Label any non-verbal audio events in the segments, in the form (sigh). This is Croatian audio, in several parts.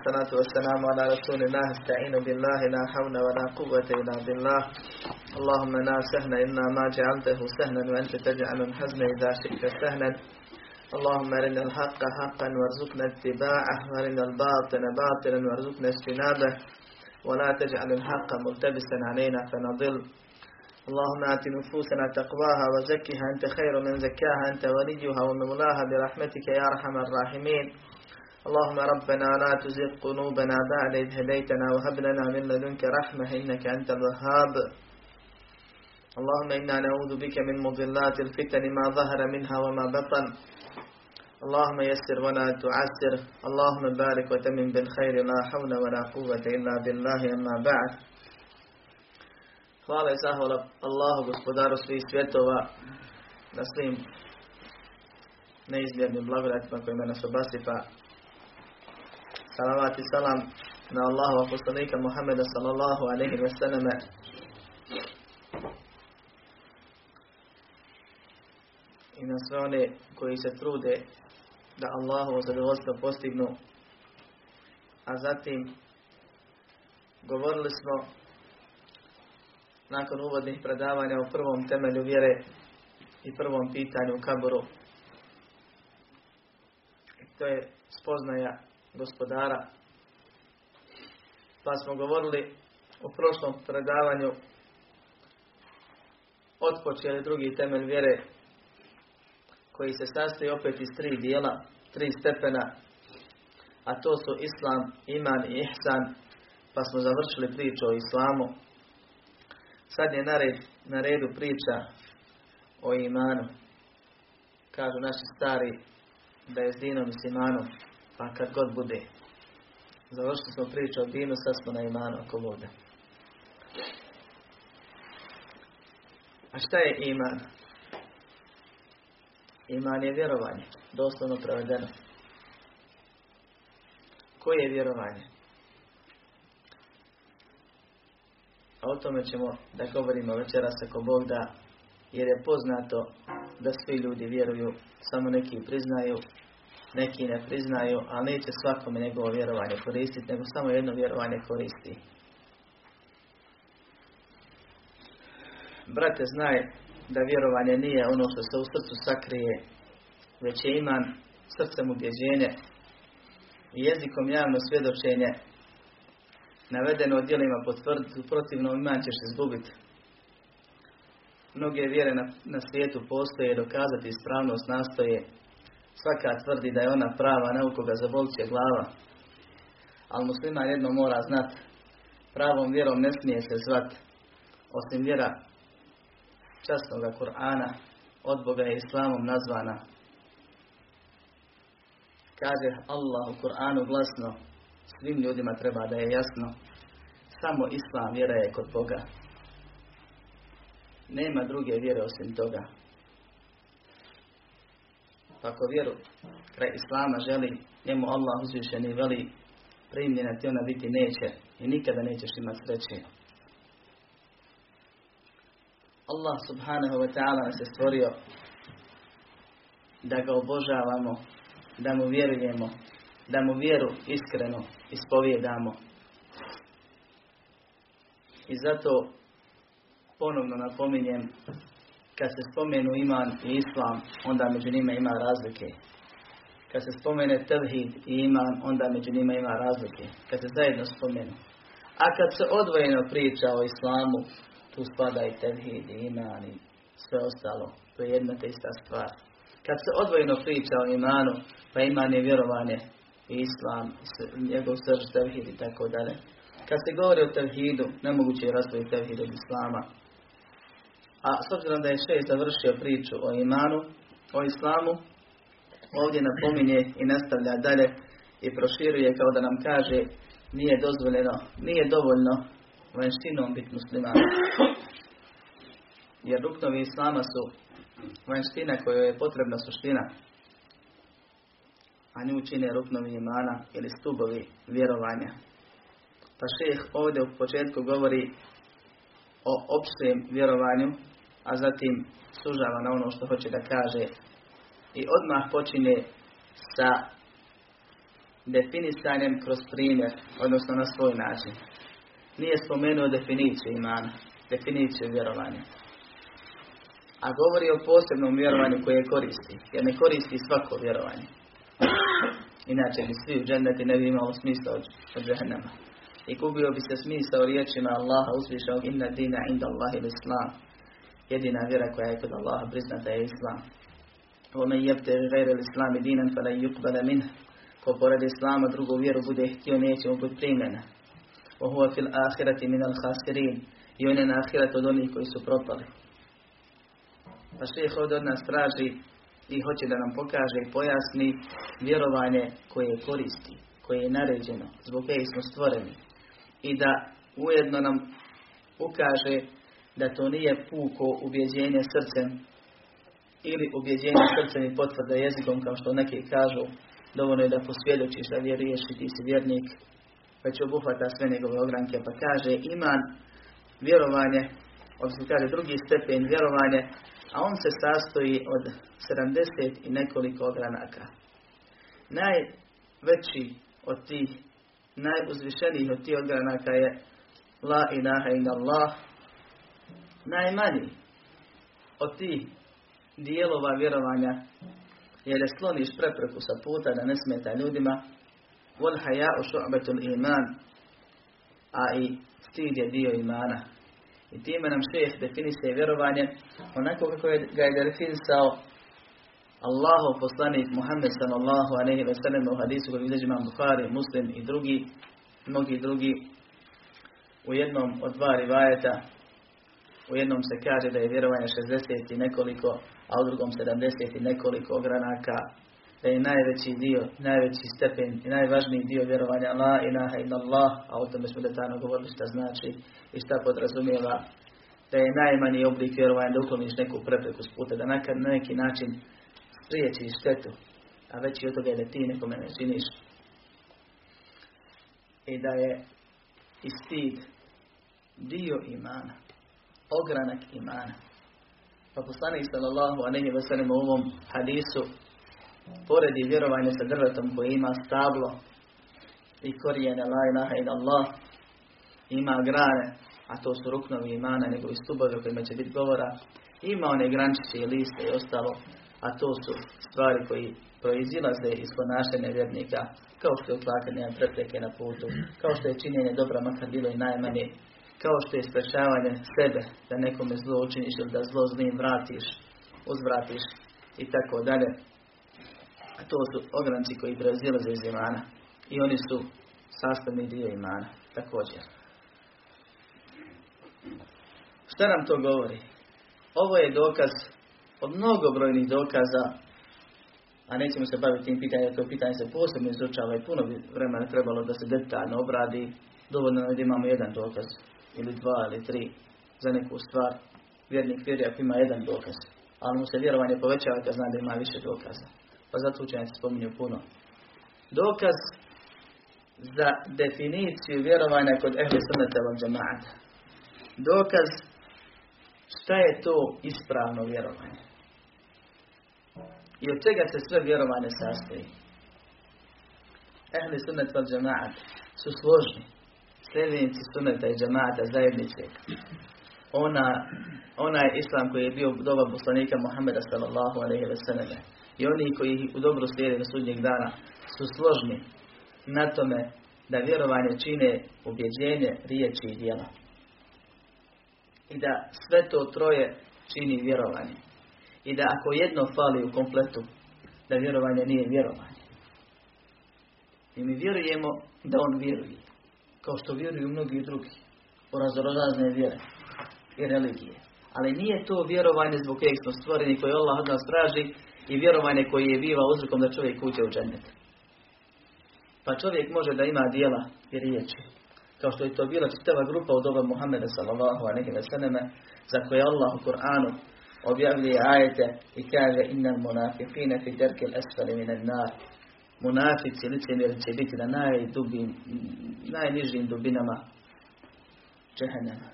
الصلاة والسلام على رسول الله استعين بالله لا حول ولا قوة إلا بالله. اللهم لا سهل إلا ما جعلته سهلا وأنت تجعل الحزن إذا شئت سهلا. اللهم أرنا الحق حقا وارزقنا اتباعه وأرنا الباطل باطلا وارزقنا اجتنابه. ولا تجعل الحق ملتبسا علينا فنضل. اللهم آت نفوسنا تقواها وزكها. أنت خير من زكاها أنت وليها ومولاها برحمتك يا أرحم الراحمين. اللهم ربنا لا تزغ قلوبنا بعد إذ هديتنا وهب لنا من لدنك رحمة إنك أنت الوهاب. اللهم إنا نعوذ بك من مضلات الفتن ما ظهر منها وما بطن. اللهم يسر ولا تعسر. اللهم بارك وتمن بالخير لا حول ولا قوة إلا بالله أما بعد. Hvala i zahvala Allahu gospodaru svih svjetova na svim neizmjernim blagodatima kojima nas obasipa. Salavat i salam na Allahu poslanika Muhammeda sallallahu alaihi wa sallame. I na sve one koji se trude da Allahu zadovoljstvo postignu. A zatim govorili smo nakon uvodnih predavanja o prvom temelju vjere i prvom pitanju u kaboru. To je spoznaja gospodara. Pa smo govorili u prošlom predavanju otpočeli drugi temelj vjere koji se sastoji opet iz tri dijela, tri stepena, a to su Islam, Iman i Ihsan, pa smo završili priču o Islamu. Sad je na, red, na redu priča o imanu. Kažu naši stari da je s dinom s imanom, pa kad god bude. Završili smo priču o dinu, sad smo na imanu ako bude. A šta je iman? Iman je vjerovanje, doslovno prevedeno. Koje je vjerovanje? A o tome ćemo da govorimo večeras ako Bog da, jer je poznato da svi ljudi vjeruju, samo neki priznaju, neki ne priznaju, ali neće svakome njegovo vjerovanje koristiti, nego samo jedno vjerovanje koristi. Brate, znaj da vjerovanje nije ono što se u srcu sakrije, već je iman srcem ubjeđenje i jezikom javno svjedočenje navedeno o djelima potvrditi, u protivnom iman ćeš izgubiti. Mnoge vjere na, na svijetu postoje dokazati ispravnost nastoje. Svaka tvrdi da je ona prava, naukoga zabolit će glava. Ali muslima jedno mora znat, pravom vjerom ne smije se zvat, osim vjera časnoga Kur'ana, od Boga je Islamom nazvana. Kaže Allah u Kur'anu glasno, svim ljudima treba da je jasno, samo Islam vjera je kod Boga. Nema druge vjere osim toga. Ako vjeru kraj Islama želi, njemu Allah uzvišeni veli, primljena ti ona biti neće i nikada nećeš imati sreće. Allah subhanahu wa ta'ala nas je stvorio da ga obožavamo, da mu vjerujemo, da mu vjeru iskreno ispovjedamo. I zato ponovno napominjem, kad se spomenu iman i islam, onda među njima ima razlike. Kad se spomene tevhid i iman, onda među njima ima razlike. Kad se zajedno spomenu. A kad se odvojeno priča o islamu, tu spada i tevhid i iman i sve ostalo. To je jedna te ista stvar. Kad se odvojeno priča o imanu, pa iman je vjerovanje i islam, njegov srž, tevhid i tako dalje. Kad se govori o tevhidu, nemoguće je razvoj tevhid od islama. A s obzirom da je šest završio priču o imanu, o islamu, ovdje napominje i nastavlja dalje i proširuje kao da nam kaže nije dozvoljeno, nije dovoljno vanštinom biti musliman. Jer ruknovi islama su vanština kojoj je potrebna suština. A nju čine ruknovi imana ili stubovi vjerovanja. Pa šeh ovdje u početku govori o opštem vjerovanju, a zatim sužava na ono što hoće da kaže. I odmah počinje sa definisanjem kroz primjer, odnosno na svoj način. Nije spomenuo definiciju imana, definiciju vjerovanja. A govori o posebnom vjerovanju koje koristi, jer ne koristi svako vjerovanje. Inače bi svi u dženneti ne bi imalo smisla od, od I gubio bi se smisao riječima Allaha uzvišenog inna dina inda Allahi islam jedina vjera koja je kod Allaha priznata je Islam. Ome jebte žajre l'Islam dinan fala yukbala min. Ko pored Islama drugu vjeru bude htio neće mu biti primjena. Ohuva fil ahirati min al khasirin. I on je na ahirat od onih koji su propali. Pa šeheh ovdje od nas traži i hoće da nam pokaže i pojasni vjerovanje koje je koristi, koje je naređeno, zbog koje smo stvoreni. I da ujedno nam ukaže da to nije puko ubjeđenje srcem ili ubjeđenje srcem i potvrda jezikom kao što neki kažu dovoljno je da posvjedočiš da vjeruješ i ti si vjernik već obuhvata sve njegove ogranke pa kaže iman vjerovanje odnosno kaže drugi stepen vjerovanje a on se sastoji od 70 i nekoliko ogranaka. Najveći od tih najuzvišenijih od tih ogranaka je La ilaha Allah najmanji od tih dijelova vjerovanja jer je skloniš prepreku sa puta da ne smeta ljudima. Šu'betul iman a i stid je dio imana. I time nam šeh definisuje vjerovanje onako kako je ga je definisao Allahov poslanik Muhammed sallallahu alaihi wa sallam u hadisu koji bilježi imam Bukhari, Muslim i drugi, mnogi drugi u jednom od dva rivajeta u jednom se kaže da je vjerovanje 60 i nekoliko, a u drugom 70 i nekoliko ogranaka, da je najveći dio, najveći stepen i najvažniji dio vjerovanja la ilaha Allah, a o tome smo detaljno govorili šta znači i šta podrazumijeva, da je najmanji oblik vjerovanja da ukloniš neku prepreku s puta, da na neki način spriječiš štetu, a veći od toga je da ti nekome ne činiš. I da je i stid dio imana ogranak imana. Pa poslanik sallallahu alaihi wa sallam u ovom hadisu poredi vjerovanje sa drvetom koji ima stablo i korijene la ilaha ila Allah ima grane, a to su ruknovi imana, nego i stubovi o kojima će biti govora, ima one grančiće i liste i ostalo, a to su stvari koji proizilaze iz ponašanja vjernika, kao što je utlakanje prepreke na putu, kao što je činjenje dobra makar bilo i najmanje, kao što je sprečavanje sebe da nekome zlo učiniš ili da zlo zlim vratiš, uzvratiš i tako dalje. A to su ogranci koji prezilaze iz imana i oni su sastavni dio imana također. Šta nam to govori? Ovo je dokaz od mnogobrojnih dokaza, a nećemo se baviti tim pitanjem, to pitanje se posebno izučava i puno vremena trebalo da se detaljno obradi, dovoljno je da imamo jedan dokaz ili dva ili tri za neku stvar, vjernik vjeruje ako ima jedan dokaz. Ali mu se vjerovanje povećava kad zna da ima više dokaza. Pa zato učenjaci spominju puno. Dokaz za definiciju vjerovanja kod ehli sunnata wal džemaata. Dokaz šta je to ispravno vjerovanje. I od čega se sve vjerovanje sastoji. Ehli sunnet wal džemaat su složni sljedenici suneta i džemata zajednice, ona, onaj islam koji je bio doba poslanika Muhammeda sallallahu alaihi ve selleme i oni koji u dobro slijede do sudnjeg dana su složni na tome da vjerovanje čine ubjeđenje, riječi i djela. I da sve to troje čini vjerovanje. I da ako jedno fali u kompletu, da vjerovanje nije vjerovanje. I mi vjerujemo da on vjeruje kao što vjeruju mnogi drugi u raznorazne vjere i religije. Ali nije to vjerovanje zbog kojeg smo stvoreni, koje Allah od nas traži i vjerovanje koje je biva uzrokom da čovjek uđe u džennet. Pa čovjek može da ima dijela i riječi. Kao što je to bila čitava grupa od ova Muhammeda sallallahu alaihi ve selleme, za koje Allah u Kur'anu objavljuje ajete i kaže innal munafiqina fi derkil esfali minan nar munafici, licemjeri će biti na najdubim, najnižim dubinama džehennema.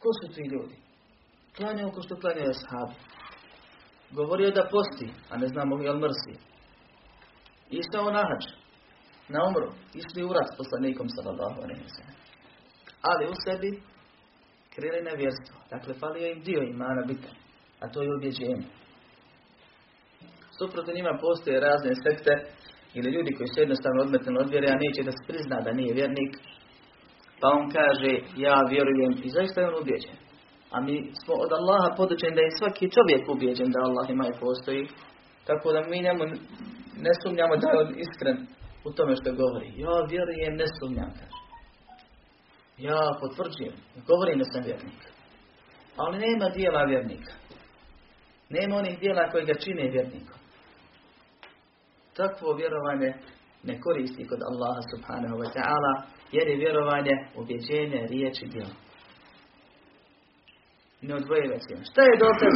Ko su ti ljudi? Klanjao ko što klanjaju ashabi. Govorio da posti, a ne znamo li mrsi. Išao na hađ, na umru, išli u rat s poslanikom sallallahu alaihi Ali u sebi krili nevjerstvo. Dakle, falio im dio imana bitan, a to je ubjeđenje. Suprotno njima postoje razne sekte ili ljudi koji su jednostavno odmetni od vjere, a neće da se prizna da nije vjernik, pa on kaže, ja vjerujem i zaista je on ubjeđen. A mi smo od Allaha podučeni da je svaki čovjek ubjeđen da Allah ima i postoji. Tako da mi njemu ne sumnjamo da je on iskren u tome što govori. Ja vjerujem, ne sumnjam. Ja potvrđujem, govorim da sam vjernik. Ali nema dijela vjernika. Nema onih dijela koji ga čine vjernikom. Takvo vjerovanje ne koristi kod Allaha subhanahu wa ta'ala, jer je vjerovanje ubjeđenje, riječi, djela. Ne odvojivacijama. Šta je dokaz?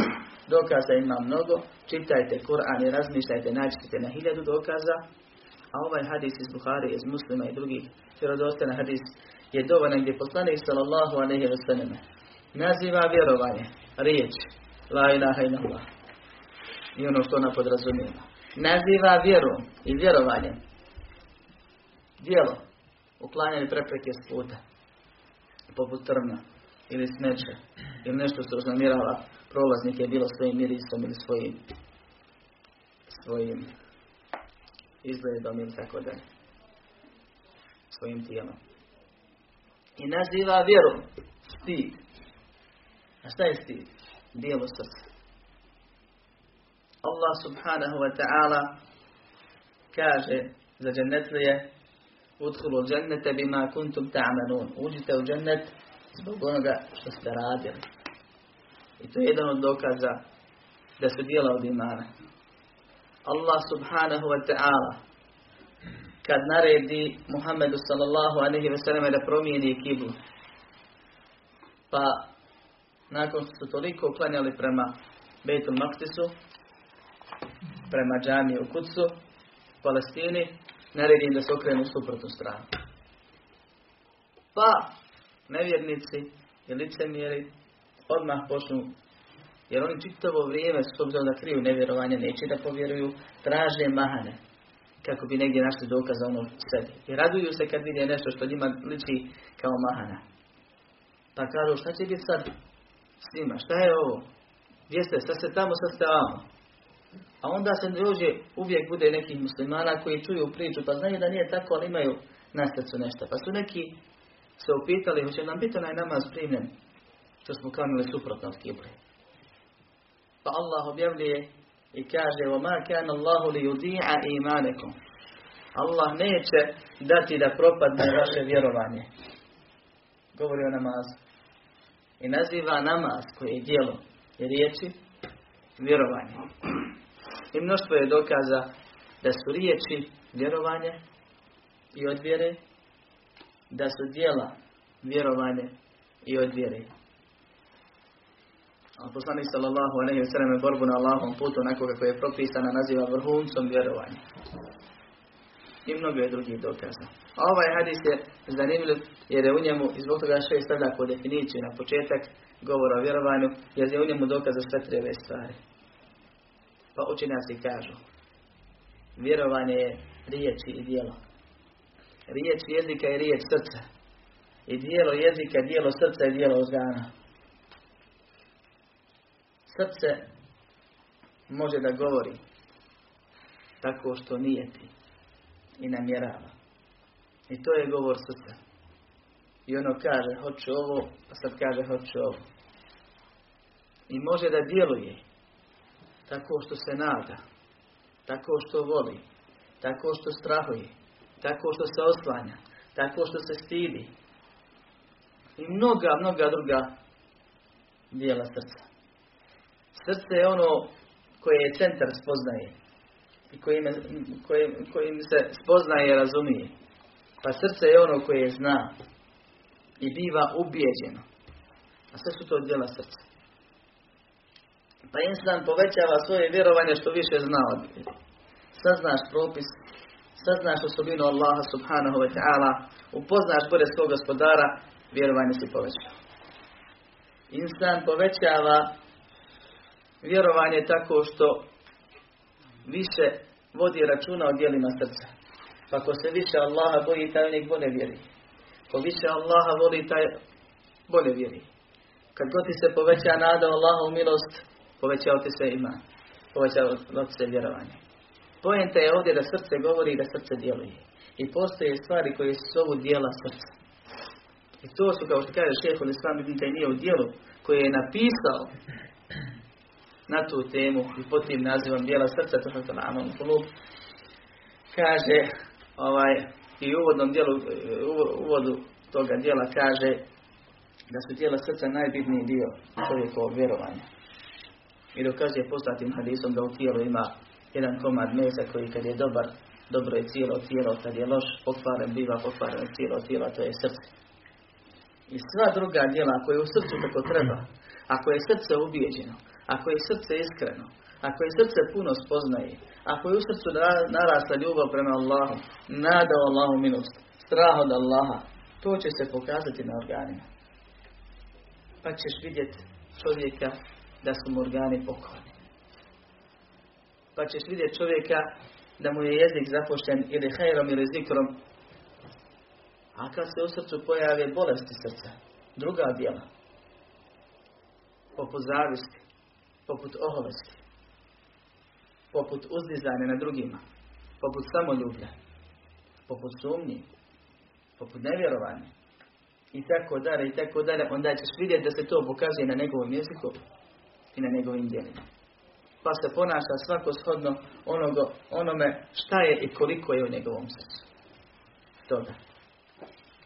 Dokaza ima mnogo. Čitajte Kur'an i razmišljajte, naćete na hiljadu dokaza. A ovaj hadis iz Buhari, iz muslima i drugih vjerodostojna hadis je dovoljan gdje poslanik sallallahu alaihi wa sallam naziva vjerovanje, riječ, la ilaha illallah. I ono što ona podrazumijeva. Naziva vjeru i vjerovanje. Dijelo, uklanjanje prepreke s puta, poput trna ili smeće, ili nešto što uznamirava prolaznike, bilo svojim mirisom ili svojim svojim izgledom ili tako dalje. Svojim tijelom. I naziva vjeru stid. A šta je stid? Dijelo srca. Allah subhanahu wa ta'ala kaže za džennetlije Udhulu džennete bima kuntum ta'manun. Uđite u džennet zbog onoga što ste radili. I to je jedan od dokaza da su dijela od imana. Allah subhanahu wa ta'ala kad naredi Muhammedu sallallahu alaihi ve sellem da promijeni kiblu. Pa nakon što su toliko uklanjali prema Bejtul Maktisu, prema džami u Kucu, Palestini, naredi da se okrenu u suprotnu stranu. Pa nevjernici i licemjeri odmah počnu jer oni čitavo vrijeme, s obzirom da kriju nevjerovanje, neće da povjeruju, traže mahane kako bi negdje našli dokaz ono sebi. I raduju se kad vide nešto što njima liči kao mahana. Pa kažu, šta će biti sad s njima? Šta je ovo? Gdje ste? Sad ste tamo, sad ste vamo. A onda se dođe, uvijek bude nekih muslimana koji čuju priču, pa znaju da nije tako, ali imaju na srcu nešto. Pa su neki se upitali, hoće nam biti onaj namaz primljen, što smo kanuli suprotno od kibli. Pa Allah objavljuje i kaže وَمَا كَانَ اللَّهُ لِيُدِيعَ إِيمَانَكُمْ Allah neće dati da propadne vaše vjerovanje. Govori o namazu. I naziva namaz koji je dijelo i riječi vjerovanje. I mnoštvo je dokaza da su riječi vjerovanje i odvjere, da su dijela vjerovanje i odvjere. A poslanik sallallahu alejhi ve sellem borbu na Allahom putu onako kako je propisana naziva vrhuncom vjerovanja. I mnogo je drugih dokaza. A ovaj hadis je zanimljiv jer je u njemu, i zbog toga što je stavlja po definiciju na početak govora o vjerovanju, jer je u njemu dokaz za sve treve stvari. Pa učenjaci kažu, vjerovanje je riječi i dijelo. Riječ jezika i riječ srca. I dijelo jezika, dijelo srca i dijelo uzgana. Srce može da govori tako što nijeti i namjerava. I to je govor srca. I ono kaže, hoću ovo, pa sad kaže, hoću ovo. I može da djeluje tako što se nada, tako što voli, tako što strahuje, tako što se oslanja, tako što se stidi. I mnoga, mnoga druga dijela srca. Srce je ono koje je centar spoznaje i kojim, kojim, kojim se spoznaje i razumije. Pa srce je ono koje zna i biva ubijeđeno. A sve su to djela srca. Pa insan povećava svoje vjerovanje što više zna od Saznaš propis, saznaš osobinu Allaha subhanahu wa ta'ala, upoznaš bolje svog gospodara, vjerovanje si povećava. Insan povećava vjerovanje tako što više vodi računa o dijelima srca. Pa ko se više Allaha boji, taj nek bolje vjeri. Ko više Allaha voli, taj bolje vjeri. Kad god ti se poveća nada Allaha u milost, povećao ti se ima. Povećao ti se vjerovanje. Pojenta je ovdje da srce govori i da srce djeluje. I postoje stvari koje su ovu dijela srca. I to su, kao što kaže šeho Islam ibn nije u dijelu koje je napisao na tu temu i pod tim nazivom dijela srca, to što nam klub, kaže ovaj, i u uvodnom dijelu, uvodu toga dijela kaže da su dijela srca najbitniji dio čovjekovog vjerovanja. I dokazuje poznatim hadisom da u tijelu ima jedan komad mesa koji kad je dobar, dobro je cijelo tijelo, kad je loš, pokvaren, biva pokvaren cijelo tijelo, to je srce. I sva druga djela, ako je u srcu kako treba, ako je srce ubijeđeno, ako je srce iskreno, ako je srce puno spoznaje, ako je u srcu narasla ljubav prema Allahu, nada Allahu milost, strah od Allaha, to će se pokazati na organima. Pa ćeš vidjeti čovjeka da su mu organi pokorni. Pa ćeš vidjeti čovjeka da mu je jezik zapošten ili hajrom ili zikrom. A kad se u srcu pojave bolesti srca, druga djela, poput zavisti, poput oholosti, poput uzdizanja na drugima, poput samoljublja, poput sumnji, poput nevjerovanja i tako dalje i tako dalje, onda ćeš vidjeti da se to pokazuje na njegovom jeziku i na njegovim djelima. Pa se ponaša svako shodno onogo, onome šta je i koliko je u njegovom srcu. Toga.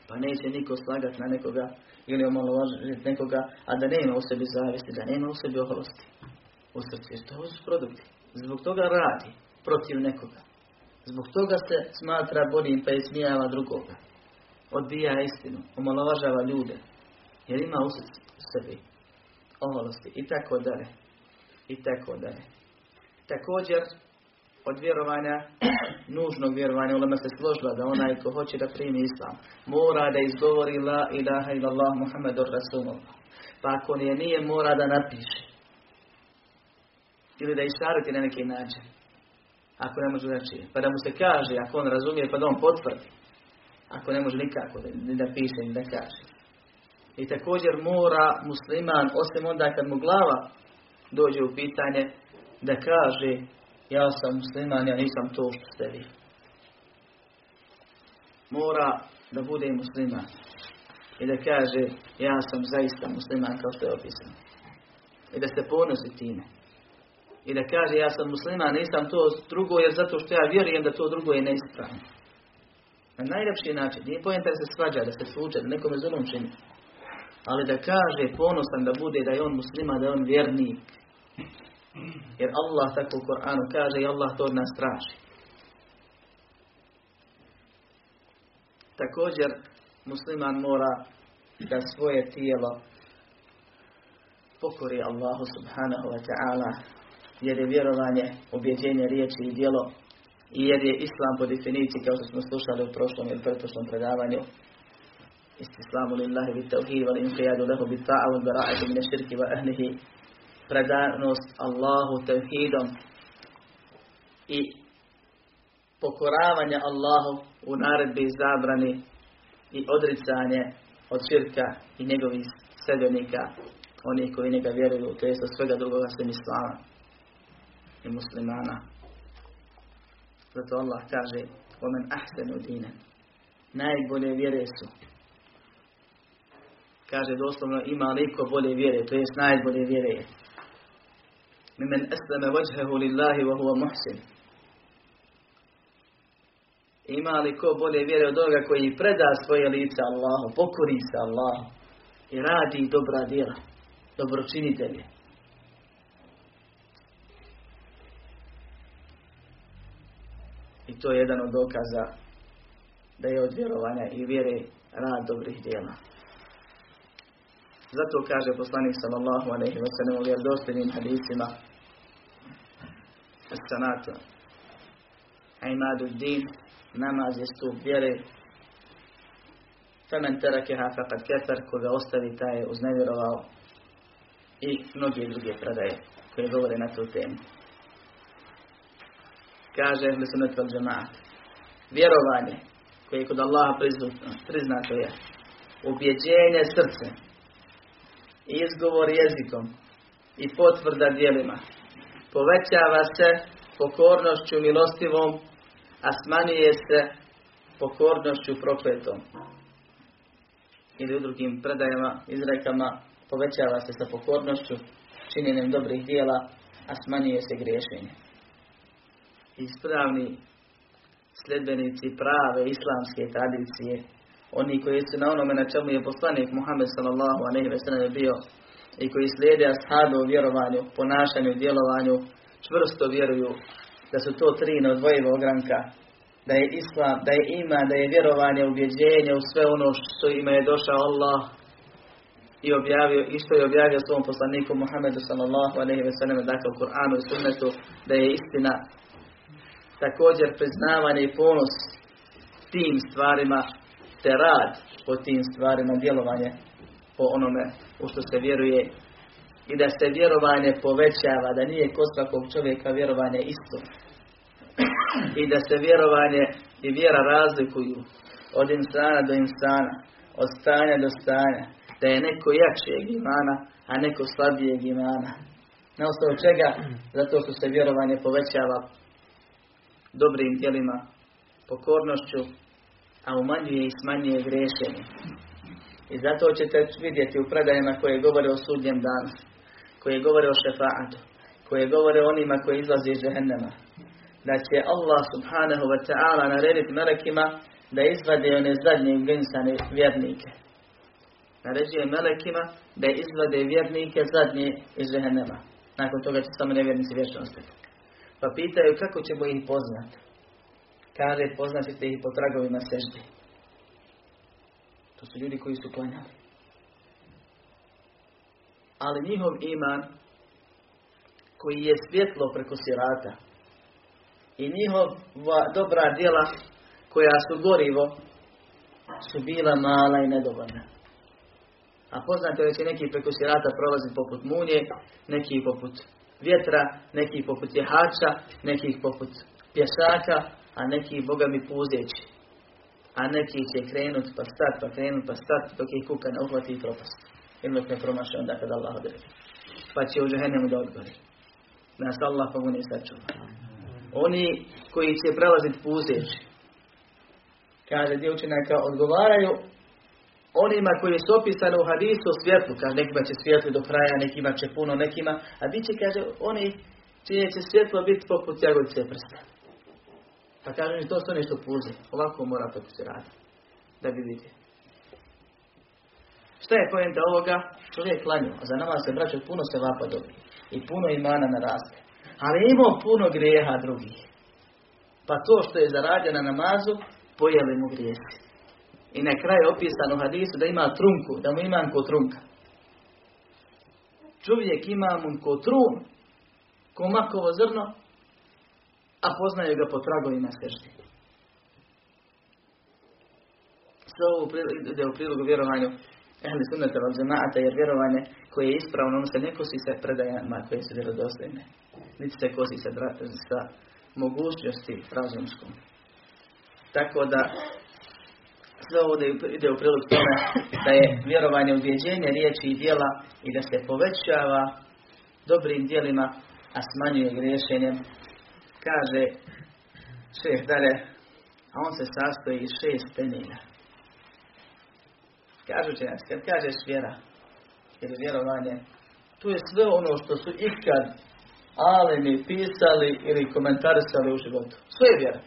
Pa neće niko slagati na nekoga ili omalovažiti nekoga, a da nema u sebi zavisti, da nema u sebi oholosti u srcu. Jer to su produkti. Zbog toga radi protiv nekoga. Zbog toga se smatra boljim pa ismijava drugoga. Odbija istinu, omalovažava ljude. Jer ima u sebi oholosti i tako dalje. I tako dalje. Također, od vjerovanja, (clears throat) nužnog vjerovanja, ulema se složila da onaj ko hoće da primi islam, mora da izgovori la ilaha illallah muhammedur rasulullah. Pa ako nije, nije mora da napiše. Ili da išariti na neki način. Ako ne može reći. Pa da mu se kaže, ako on razumije, pa da on potvrdi. Ako ne može nikako da, da piše, ni da kaže. I također mora musliman, osim onda kad mu glava dođe u pitanje, da kaže ja sam musliman, ja nisam to što ste vi. Mora da bude musliman. I da kaže, ja sam zaista musliman kao što je opisano. I da se ponosi time. I da kaže, ja sam musliman, nisam to drugo, jer zato što ja vjerujem da to drugo je neispravno. Na najljepši način. Nije pojenta da se svađa, da se suđa, da nekome zulom čini. Ali da kaže ponosan da bude, da je on musliman, da je on vjernik jer Allah tako u Koranu kaže i Allah to od nas traži. Također musliman mora da svoje tijelo pokori Allahu subhanahu wa ta'ala jer je vjerovanje, objeđenje riječi i djelo i jer je Islam po definiciji kao što smo slušali u prošlom ili pretprošlom predavanju inqiyadu lahu bit ta'a wal bara'atu min ash-shirki wa ahlihi predanost Allahu tevhidom i pokoravanje Allahu u naredbi zabrani i odricanje od širka i njegovih sljedbenika, onih koji njega vjeruju, to je svega drugoga sem islama i muslimana. Zato Allah kaže, omen ahsenu dine, najbolje vjere su kaže doslovno ima liko bolje vjere, to jest najbolje vjere. Mimen esleme vajhehu lillahi wa huwa muhsin. Ima li ko bolje vjere od onoga koji preda svoje lice Allahu, pokori se Allahu i radi dobra djela, dobročinitelje. I to je jedan od dokaza da je od vjerovanja i vjere rad dobrih djela. Zato kaže poslanik sallallahu alejhi ve sellem u vjerodostojnim hadisima As-salatu imadu din namaz je stup vjere Femen terakeha faqad kefar koga ostavi taj je uznevjerovao i mnoge druge predaje koje govore na tu temu. Kaže Ehli Sunnet Džemaat vjerovanje koje je kod Allaha priznato je ubjeđenje srcem, izgovor jezikom i potvrda dijelima. Povećava se pokornošću milostivom, a smanjuje se pokornošću prokletom. Ili u drugim predajama, izrekama, povećava se sa pokornošću, činjenjem dobrih dijela, a smanjuje se griješenje. Ispravni sljedbenici prave islamske tradicije, oni koji su na onome na čemu je poslanik Muhammed sallallahu alejhi ve sellem bio i koji slijede ashabe u vjerovanju, ponašanju, djelovanju, čvrsto vjeruju da su to tri neodvojiva ogranka, da je islam, da je ima, da je vjerovanje, ubjeđenje u sve ono što ima je došao Allah i objavio, i što je objavio svom poslaniku Muhammedu sallallahu alejhi ve sellem, dakle u Kur'anu i Sunnetu, da je istina. Također priznavanje i ponos tim stvarima te rad po tim stvarima, djelovanje po onome u što se vjeruje i da se vjerovanje povećava, da nije kod svakog čovjeka vjerovanje isto. I da se vjerovanje i vjera razlikuju od insana do insana, od stanja do stanja, da je neko jačijeg imana, a neko slabijeg imana. Na osnovu čega? Zato što se vjerovanje povećava dobrim djelima, pokornošću, a umanjuje i smanjuje griješenje. I zato ćete vidjeti u predajama koje govore o sudnjem danu, koje govore o šefaatu, koje govore o onima koji izlaze iz žehennema, da će Allah subhanahu wa ta'ala narediti melekima da izvade one zadnje gensane vjernike. Naređuje melekima da izvade vjernike zadnje iz žehennema. Nakon toga će samo nevjernici vječno. Pa pitaju kako ćemo ih poznati. Kaže, poznat ćete ih po tragovima sežde. To su ljudi koji su klanjali. Ali njihov iman, koji je svjetlo preko sirata, i njihova dobra djela, koja su gorivo, su bila mala i nedovoljna. A poznato da će neki preko sirata prolaziti poput munje, neki poput vjetra, neki poput jehača, nekih poput pješaka, a neki boga mi puzeći. A neki će krenut pa stat, pa krenut pa stat, dok ih kuka ne uhvati i propast. Ili dok ne promaše onda kada Allah odredi. Pa će u džahennemu da odgori. Nas Allah pomuni sačuva. Oni koji će prelaziti puzeći, kaže dio učenjaka, odgovaraju onima koji su opisani u hadisu o svjetlu, kaže nekima će svjetlo do kraja, nekima će puno, nekima, a bit će, kaže, oni čije će svjetlo biti poput jagodice prsta. Pa kaže, to su oni što puze. Ovako mora tako se radi. Da bi vidio. Šta je pojenta ovoga? Čovjek klanju, a za nama se braće puno se vapa dobri. I puno imana na raste. Ali imao puno grijeha drugih. Pa to što je zaradio na namazu, pojeli mu grijesi. I na kraju opisano u hadisu da ima trunku, da mu imam ko trunka. Čovjek ima mu ko trun, ko makovo zrno, a poznaju ga po tragovima seždi. Sve ovo ide u prilogu vjerovanju ehli sunnata wal džemaata jer vjerovanje koje je ispravno ono se ne kosi se predajama koje su vjerodostojne. Niti se kosi se sa mogućnosti razumskom. Tako da sve ovo ide u prilog tome da je vjerovanje ubjeđenje riječi i dijela i da se povećava dobrim dijelima, a smanjuje griješenjem. Kaže šest dalje, a on se sastoji iz šest temelja. Kažu će nas, kad kažeš vjera ili vjerovanje, tu je sve ono što su ikad alemi pisali ili komentarisali u životu. Sve je vjera.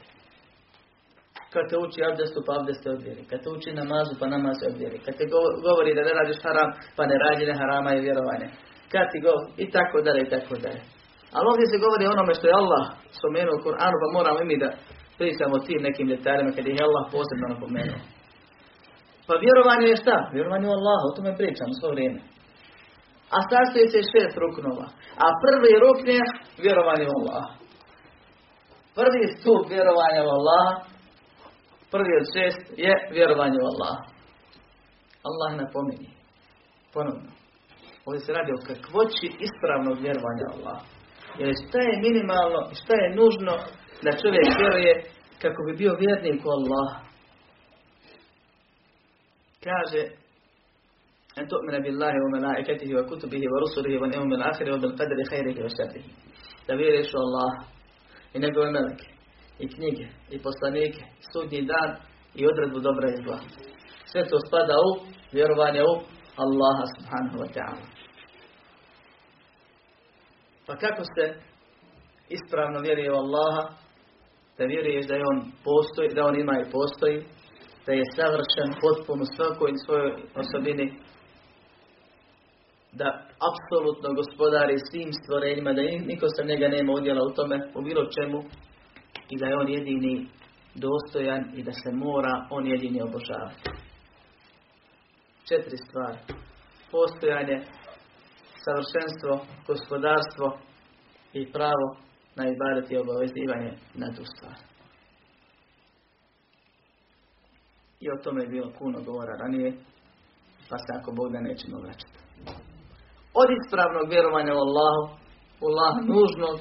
Kad te uči abdestu, pa abdeste odvjeri. Kad te uči namazu, pa namaz se odvjeri. Kad te govori da ne radiš haram, pa ne radi ne harama i vjerovanje. Kad ti govori, i tako dalje, i tako dalje. Ali ovdje se govori onome što je Allah spomenuo u Kur'anu, pa moramo i mi da pričamo tim nekim detaljima kad je Allah posebno napomenuo. Pa vjerovanje je šta? Vjerovanje u Allah, o tome pričamo svo vrijeme. A sastoji se šest ruknova. A prvi rukn je vjerovanje u Allah. Prvi stup vjerovanja u Allah, prvi od šest je vjerovanje u Allah. Allah napominje. Ponovno. Ovdje se radi o kakvoći ispravnog vjerovanja u Allah. Jer šta je minimalno i šta je nužno da čovjek vjeruje kako bi bio vjernik u Allah. Kaže أن تؤمن بالله وملائكته وكتبه ورسله واليوم الآخر وبالقدر خيره وشره da vjeruješ u Allah i njegove meleke i knjige i poslanike i sudnji dan i odredbu dobra i zla. Sve to spada u vjerovanje u Allaha subhanahu wa ta'ala. Pa kako se ispravno vjeruje u Allaha, da vjeruješ da je On postoji, da On ima i postoji, da je savršen, potpun u svakoj svojoj osobini, da apsolutno gospodari svim stvorenjima, da niko sa njega nema udjela u tome, u bilo čemu, i da je On jedini dostojan i da se mora On jedini obožavati. Četiri stvari. Postojanje, savršenstvo, gospodarstvo i pravo na ibadet i obavezivanje na tu stvar. I o tome je bilo puno govora ranije, pa se ako Bog da nećemo vraćati. Od ispravnog vjerovanja u Allahu, u Allah nužnog,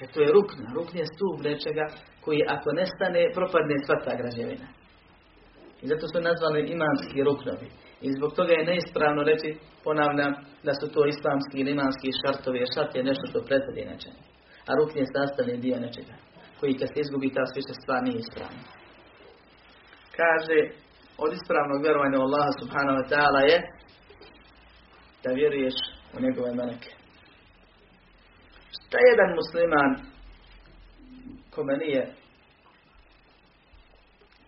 jer to je rukna, rukn je stup nečega koji ako nestane, propadne sva ta građevina. I zato su nazvani imanski ruknovi. I zbog toga je neispravno reći, ponavljam, da su to islamski ili imanski šartovi, jer šart je nešto što prethodi nečega. A rukn je sastavni dio nečega, koji kad se izgubi ta sviša stvar nije ispravna. Kaže, od ispravnog vjerovanja u Allaha subhanahu wa ta'ala je da vjeruješ u njegove meleke. Šta jedan musliman kome nije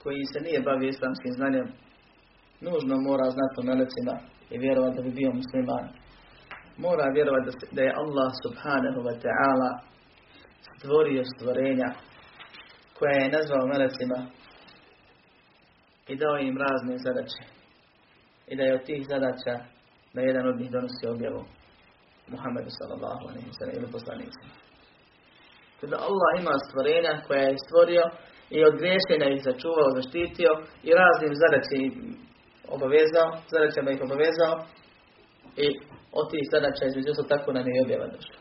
koji se nije bavio islamskim znanjem nužno mora znati o melecima i vjerovati da bi bio musliman. Mora vjerovati da, da je Allah subhanahu wa ta'ala stvorio stvorenja koja je nazvao melecima i dao im razne zadaće. I da je od tih zadaća da jedan od njih donosi objavu Muhammedu sallallahu alaihi wa sallam ili poslanicima. Kada Allah ima stvorenja koja je stvorio i od griješenja ih začuvao, zaštitio i raznim zadaće obavezao, zadaćama ih obavezao i od tih zadaća između su tako nam je objava došla.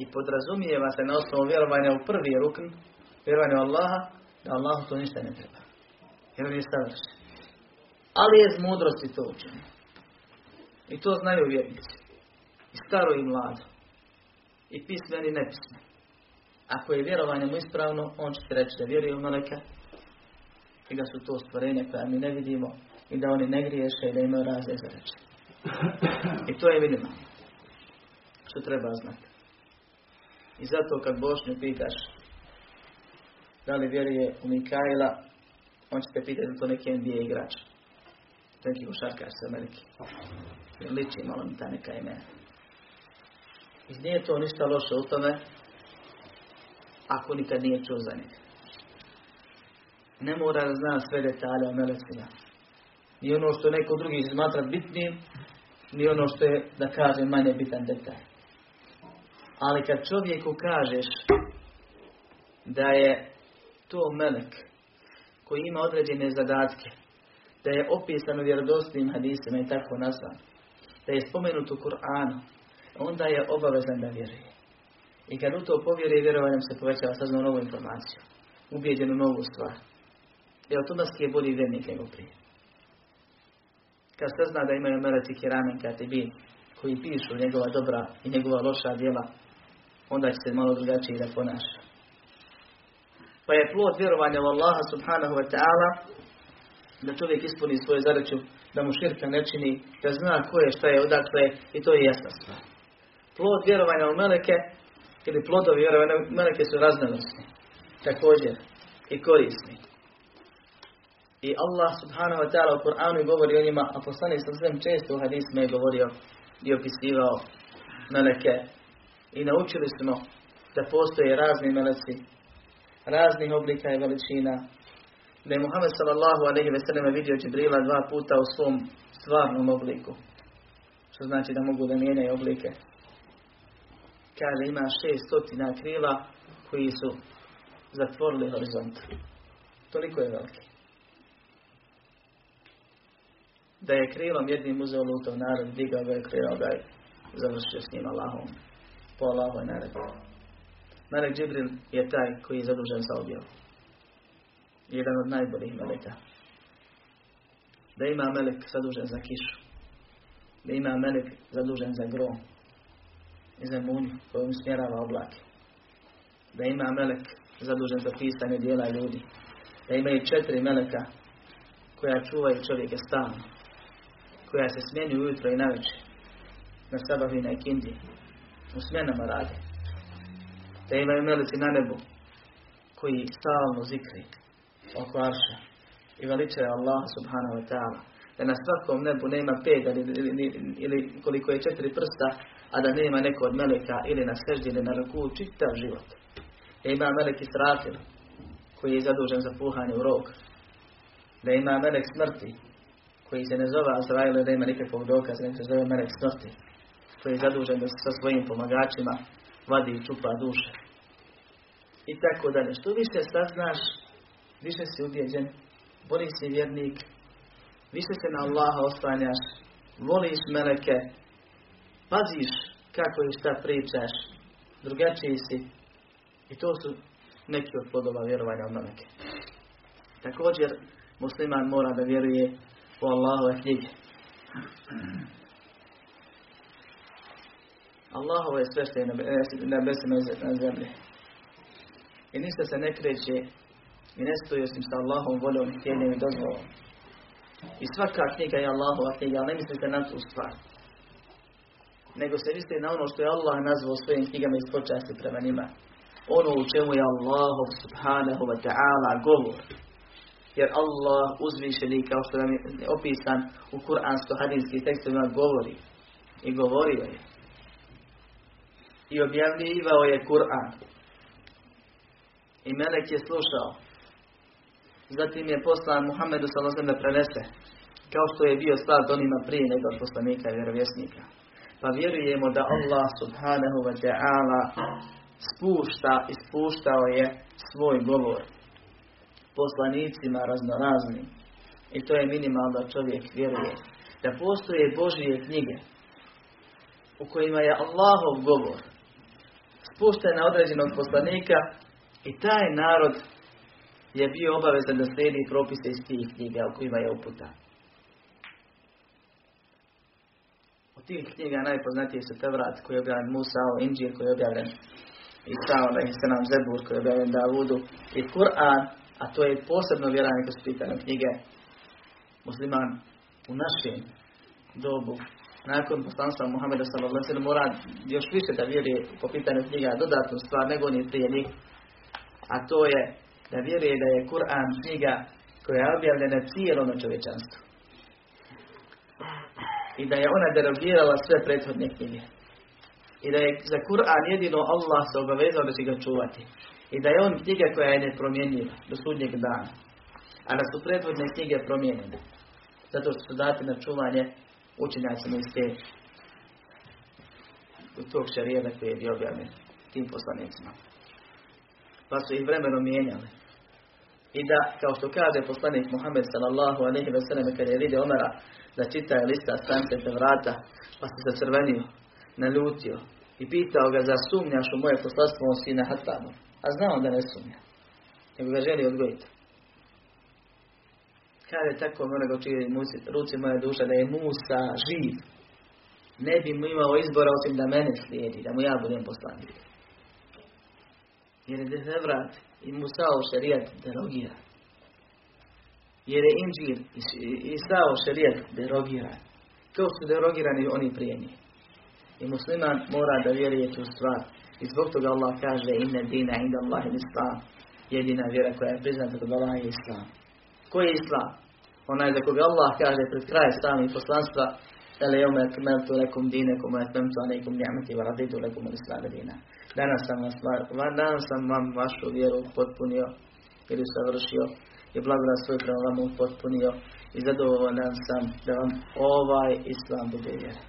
I podrazumijeva se na osnovu vjerovanja u prvi rukn, vjerovanja u Allaha, da Allahu to ništa ne treba. Jer on je savršen. Ali je z mudrosti to učinio. I to znaju vjernici. I staro i mlado. I pismeni i nepismeni. Ako je vjerovanje ispravno, on će reći da vjeruje u meleka i da su to stvorenja koja mi ne vidimo i da oni ne griješe i da imaju razne zadaće. I to je minimalno. Što treba znati. I zato kad Bošnju pitaš da li vjeruje u Mikaila, on će te pitati da to neki NBA igrač. Neki košarkaš sa Amerike. Jer liči malo mi ta neka imena. I nije to ništa loše u tome, ako nikad nije čuo za njega. Ne mora da zna sve detalje o melecima. Ni ono što neko drugi smatra bitnim, ni ono što je, da kaže, manje bitan detalj. Ali kad čovjeku kažeš da je to melek koji ima određene zadatke, da je opisan u vjerodostojnim hadisima i tako nazvan, da je spomenut u Kur'anu, onda je obavezan da vjeruje. I kad u to povjeruje, vjerovanjem se povećava saznao novu informaciju. Ubijeđenu novu stvar. I automatski je bolji vjernik nego prije. Kad se zna da imaju meleci kiramen katibi koji pišu njegova dobra i njegova loša djela, onda će se malo drugačije da ponaša. Pa je plod vjerovanja u Allaha subhanahu wa ta'ala da čovjek ispuni svoju zadaću, da mu širka ne čini, da zna ko je, šta je, odakle i to je jasna stvar. Plod vjerovanja u meleke ili plodovi vjerovanja u meleke su raznovrsni. Također i korisni. I Allah subhanahu wa ta'ala u Kur'anu govori o njima, a poslanik sa svem često u hadisma je govorio i opisivao meleke. I naučili smo da postoje razni meleci, raznih oblika i veličina. Da je Muhammed sallallahu alaihi ve sellem vidio Džibrila dva puta u svom stvarnom obliku. Što znači da mogu da mijenjaju oblike. Kaže ima šest stotina krila koji su zatvorili horizont. Toliko je veliki. Da je krilom jednim uzeo lutov narod, digao ga je krilom ga je završio s njim Allahom. Po Allahoj naredbi. Melek Džibril je taj koji je zadužen za objavu. Jedan od najboljih meleka. Da ima melek zadužen za kišu. Da ima melek zadužen za grom. I za munju kojom smjerava oblake. Da ima melek zadužen za pisanje dijela ljudi. Da imaju četiri meleka koja čuvaju čovjeka stalno. Koja se smjenju ujutro i navečer. Na sabahi na ikindi. U smjenama rade da imaju meleci na nebu koji stalno zikri oko arša i veličaju Allah subhanahu wa ta'ala da na svakom nebu nema pet ili, ili, ili, koliko je četiri prsta a da nema neko od meleka ili na seždi ili na ruku čitav život da ima melek Israfil koji je zadužen za puhanje u rog da ima melek smrti koji se ne zove Azrael da ima nikakvog dokaza nego se zove melek smrti koji je zadužen sa svojim pomagačima vadi i čupa duše. I tako dalje. Što više saznaš, više si ubjeđen, bolji si vjernik, više se na Allaha oslanjaš, voliš meleke, paziš kako i šta pričaš, drugačiji si. I to su neki od plodova vjerovanja u meleke. Također, musliman mora da vjeruje u Allahove knjige. Allahovo je sve što je na besima na zemlji. I ništa se ne kreće i ne stoji osim sa Allahom voljom, htjenjem i dozvolom. I svaka knjiga je Allahova knjiga, ali ne mislite na tu stvar. Nego se mislite na ono što je Allah nazvao svojim knjigama iz počasti prema njima. Ono u čemu je Allahov subhanahu wa ta'ala govor. Jer Allah uzvišeni kao što nam je opisan u kuransko-hadijskih tekstovima govori. I govorio je i objavljivao je Kur'an. I Melek je slušao. Zatim je poslan Muhammedu sallallahu da prenese, kao što je bio slat onima prije nego poslanika i vjerovjesnika. Pa vjerujemo da Allah subhanahu wa ta'ala spušta i spuštao je svoj govor poslanicima raznoraznim. I to je minimalno da čovjek vjeruje. Da postoje Božije knjige u kojima je Allahov govor spušten na određenog poslanika i taj narod je bio obavezan da slijedi propise iz tih knjiga u kojima je uputa. Od tih knjiga najpoznatiji su Tevrat koji je objavljen Musa, Inđir koji je objavljen Isao, nam Zebur koji je objavljen Davudu i Kur'an, a to je posebno vjeranje kroz pitanje knjige musliman u našem dobu nakon poslanstva Muhammeda sallallahu mora još više da vjeruje po pitanju knjiga dodatnu stvar nego oni prije njih. A to je da vjeruje da je Kur'an knjiga koja je objavljena cijelom čovječanstvu. I da je ona derogirala sve prethodne knjige. I da je za Kur'an jedino Allah se obavezao da će ga čuvati. I da je on knjiga koja je nepromjenjiva do sudnjeg dana. A da su prethodne knjige promijenjene. Zato što su dati na čuvanje učenjacima iz te tog šarijeda koji je bio objavljen tim poslanicima. Pa su ih vremenom mijenjali. I da, kao što kaže poslanik Muhammed sallallahu alaihi ve sellem kad je vidio Omera da čita lista strance vrata, pa se zacrvenio, naljutio i pitao ga za sumnjaš u moje poslanstvo on sina Hatabu. A znao da ne sumnja. Nego ga želi odgojiti. Kaže tako onoga čije ruci moja duša da je Musa živ. Ne bi mu imao izbora osim da mene slijedi, da mu ja budem poslanik. Jer je Devrat i Musa u šarijat derogira. Jer je Inđir i Sao šarijat derogira. Kao su derogirani oni prije njih. I musliman mora da vjeruje tu stvar. I zbog toga Allah kaže inne dina inda Allah islam. Jedina vjera koja je priznata kod Allah je islam. Koji je islam? Onaj za koga Allah kaže pred kraj samih poslanstva Ele jome akmeltu lekum dinekum a etmemtu alaikum ni'meti wa raditu lekum al dina. Danas sam, vas, danas sam vam vašu vjeru potpunio ili savršio i blagodat svoj prema vam potpunio i zadovoljan sam da vam ovaj islam bude vjera.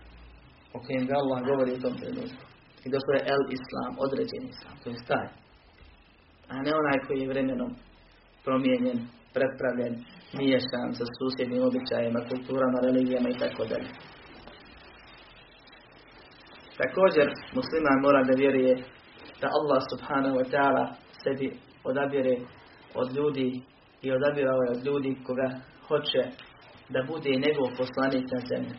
O kojem ga Allah govori u tom trenutku. I došlo je el islam, određeni islam, to je taj. A ne onaj koji je vremenom promijenjen, prepravljen, miješan sa susjednim običajima, kulturama, religijama i tako dalje. Također, musliman mora da vjeruje da Allah subhanahu wa ta'ala sebi odabire od ljudi i odabirao je od ljudi koga hoće da bude njegov poslanik na zemlji.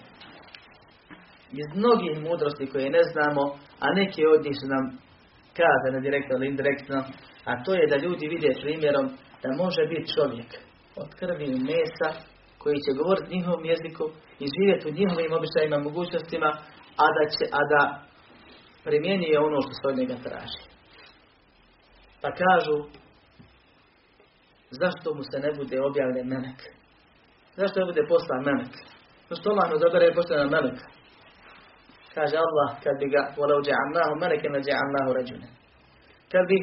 Iz mnogih mudrosti koje ne znamo, a neki od njih su nam kazane direktno ili indirektno, a to je da ljudi vide primjerom da može biti čovjek od krvi i mesa koji će govoriti njihovom jeziku i živjeti u njihovim običajima, mogućnostima, a da, će, a da primjenjuje ono što se njega traži. Pa kažu, zašto mu se ne bude objavljen melek? Zašto ne bude poslan melek? Zašto Allah ne i poslan melek? Kaže Allah, kad bi ga volau dja'annahu meleke ne dja'annahu rađune. Kad bi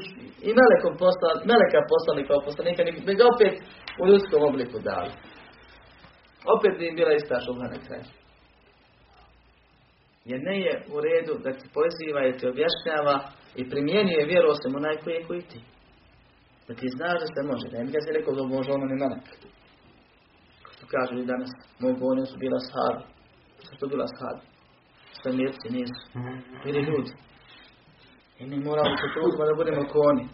i melekom poslali, meleka poslali kao poslanika, bi ga opet u ljudskom obliku dali. Opet bi im bila ista šubha na kraju. Jer ne je u redu da ti poziva i ti objašnjava i primjenjuje vjeru osim onaj koji je koji ti. Da ti znaš da se može. Da ne si rekao da može ono melek. Kao što kažu i danas, moji bolni su bila sahabi. Što su bila sahabi? Sve mjerci nisu. Bili ljudi. I mi moramo se trudimo da budemo koni.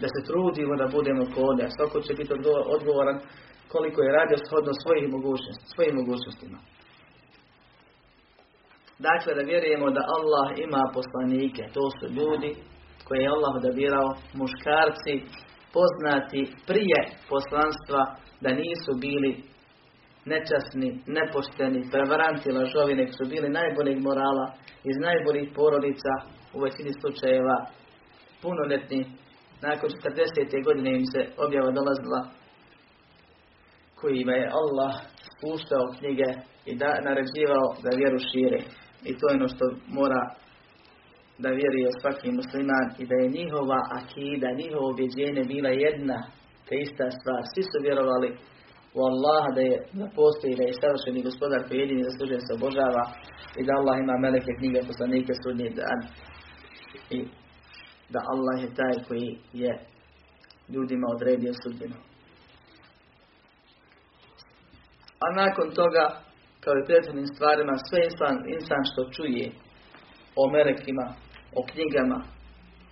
Da se trudimo da budemo koni. A svako će biti odgovoran koliko je radio shodno svojih mogućnosti, svojim mogućnostima. Dakle, da vjerujemo da Allah ima poslanike. To su ljudi koje je Allah odabirao, muškarci, poznati prije poslanstva, da nisu bili nečasni, nepošteni, prevaranti, lažovi, nek su bili najboljeg morala, iz najboljih porodica, u većini slučajeva punoljetni, nakon 40. godine im se objava dolazila kojima je Allah spuštao knjige i da, naređivao da vjeru šire. I to je ono što mora da vjeruje svaki musliman i da je njihova akida, njihovo objeđenje bila jedna te ista stvar. Svi su vjerovali u Allaha da je da postoji, da je savršeni gospodar koji jedini zaslužen se obožava i da Allah ima meleke knjige poslanike sudnji dan i da Allah je taj koji je ljudima odredio sudbinu. A nakon toga, kao i prethodnim stvarima, sve insan, insan što čuje o melekima, o knjigama,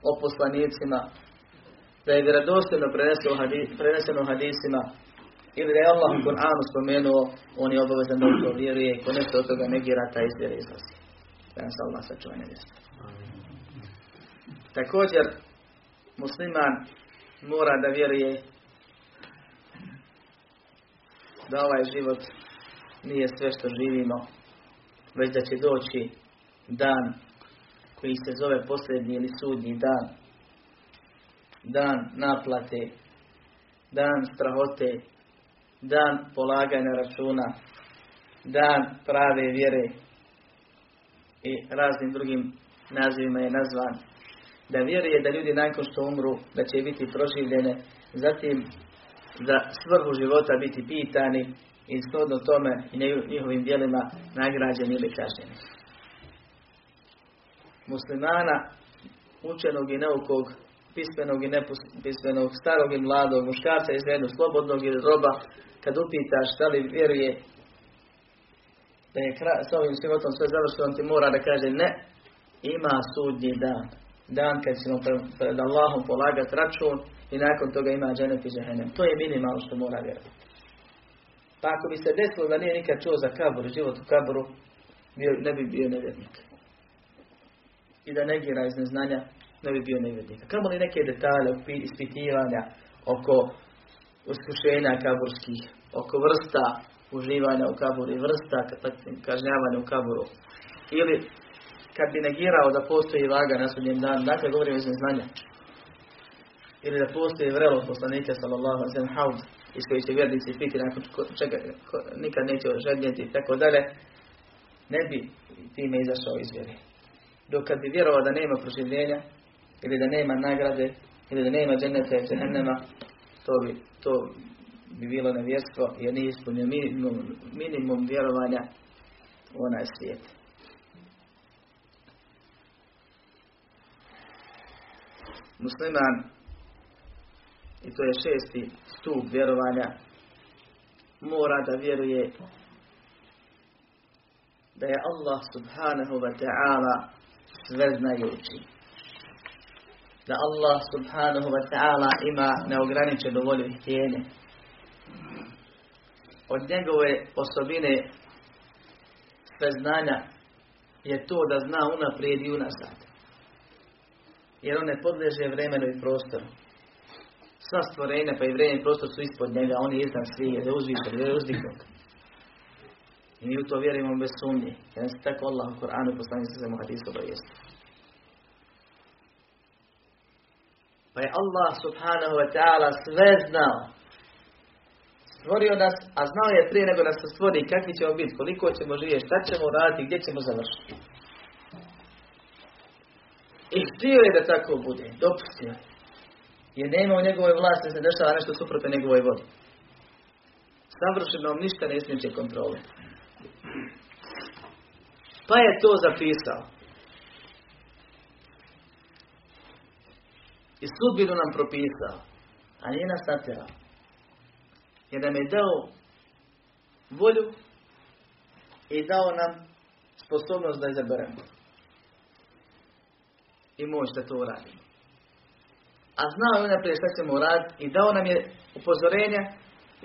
o poslanicima, da je vjerodostojno preneseno u hadisima, ili da je Allah u Kur'anu spomenuo, on je obavezan da to vjeruje i ko nešto od toga negira, taj iz izlazi. Da nas Allah sačuva. Također, musliman mora da vjeruje da ovaj život nije sve što živimo, već da će doći dan koji se zove posljednji ili sudnji dan. Dan naplate, dan strahote, dan polaganja računa, dan prave vjere i raznim drugim nazivima je nazvan. Da vjeruje da ljudi nakon što umru, da će biti proživljene, zatim za svrhu života biti pitani i shodno tome i njihovim djelima nagrađeni ili kažnjeni. Muslimana, učenog i neukog, pismenog i nepismenog, starog i mladog, muškarca i ženu, slobodnog ili roba, kad upitaš da li vjeruje da je s ovim životom sve završeno, on ti mora da kaže ne, ima sudnji dan. Dan kad ćemo pred Allahom polagati račun i nakon toga ima dženet i džehennem. To je minimalno što mora vjerovati. Pa ako bi se desilo da nije nikad čuo za kabur, život u kaburu, ne bi bio nevjernik. I da negira iz neznanja, ne bi bio nevjernik. Kamo li neke detalje, ispitivanja oko uskušenja kaburskih, oko vrsta uživanja u kaburu i vrsta kažnjavanja u kaburu. Ili kad bi negirao da postoji vaga na sudnjem danu, dakle govorimo iz neznanja. Ili da postoji vrelo poslanika sallallahu alaihi haud iz koji će vjernici piti nakon čega nikad neće ožednjeti i tako dalje, ne bi time izašao iz vjeri. Dok kad bi vjerovao da nema proživljenja, ili da nema nagrade, ili da nema dženeta i džehennema, to bi, to bi bilo nevjerstvo jer nije ispunio minimum, minimum vjerovanja u onaj svijet. Musliman, i to je šesti stup vjerovanja, mora da vjeruje da je Allah subhanahu wa ta'ala sve znajući. Da Allah subhanahu wa ta'ala ima neograničenu volju i htjenje. Od njegove osobine sve znanja je to da zna unaprijed i unazad. Jer on ne podleže vremenu i prostoru. Sva stvorenja pa i vreme i prostor su ispod njega, on je iznad svi, je uzvišen, je uzdignut. I mi u to vjerujemo bez sumnje. Jer se tako Allah u Koranu poslani se mu hadisu Pa je Allah subhanahu wa ta'ala sve znao. Stvorio nas, a znao je prije nego nas se stvori kakvi ćemo biti, koliko ćemo živjeti, šta ćemo raditi, gdje ćemo završiti. I htio je da tako bude, dopustio. Jer nema u njegovoj vlasti se dešava nešto suprotno njegovoj vodi. Savršeno ništa ne smije kontrole. Pa je to zapisao. I sudbinu nam propisao. A nije nas natjerao. Jer nam je dao volju i dao nam sposobnost da izaberemo. I moć da to uradimo. A znao je unaprijed šta ćemo uraditi i dao nam je upozorenja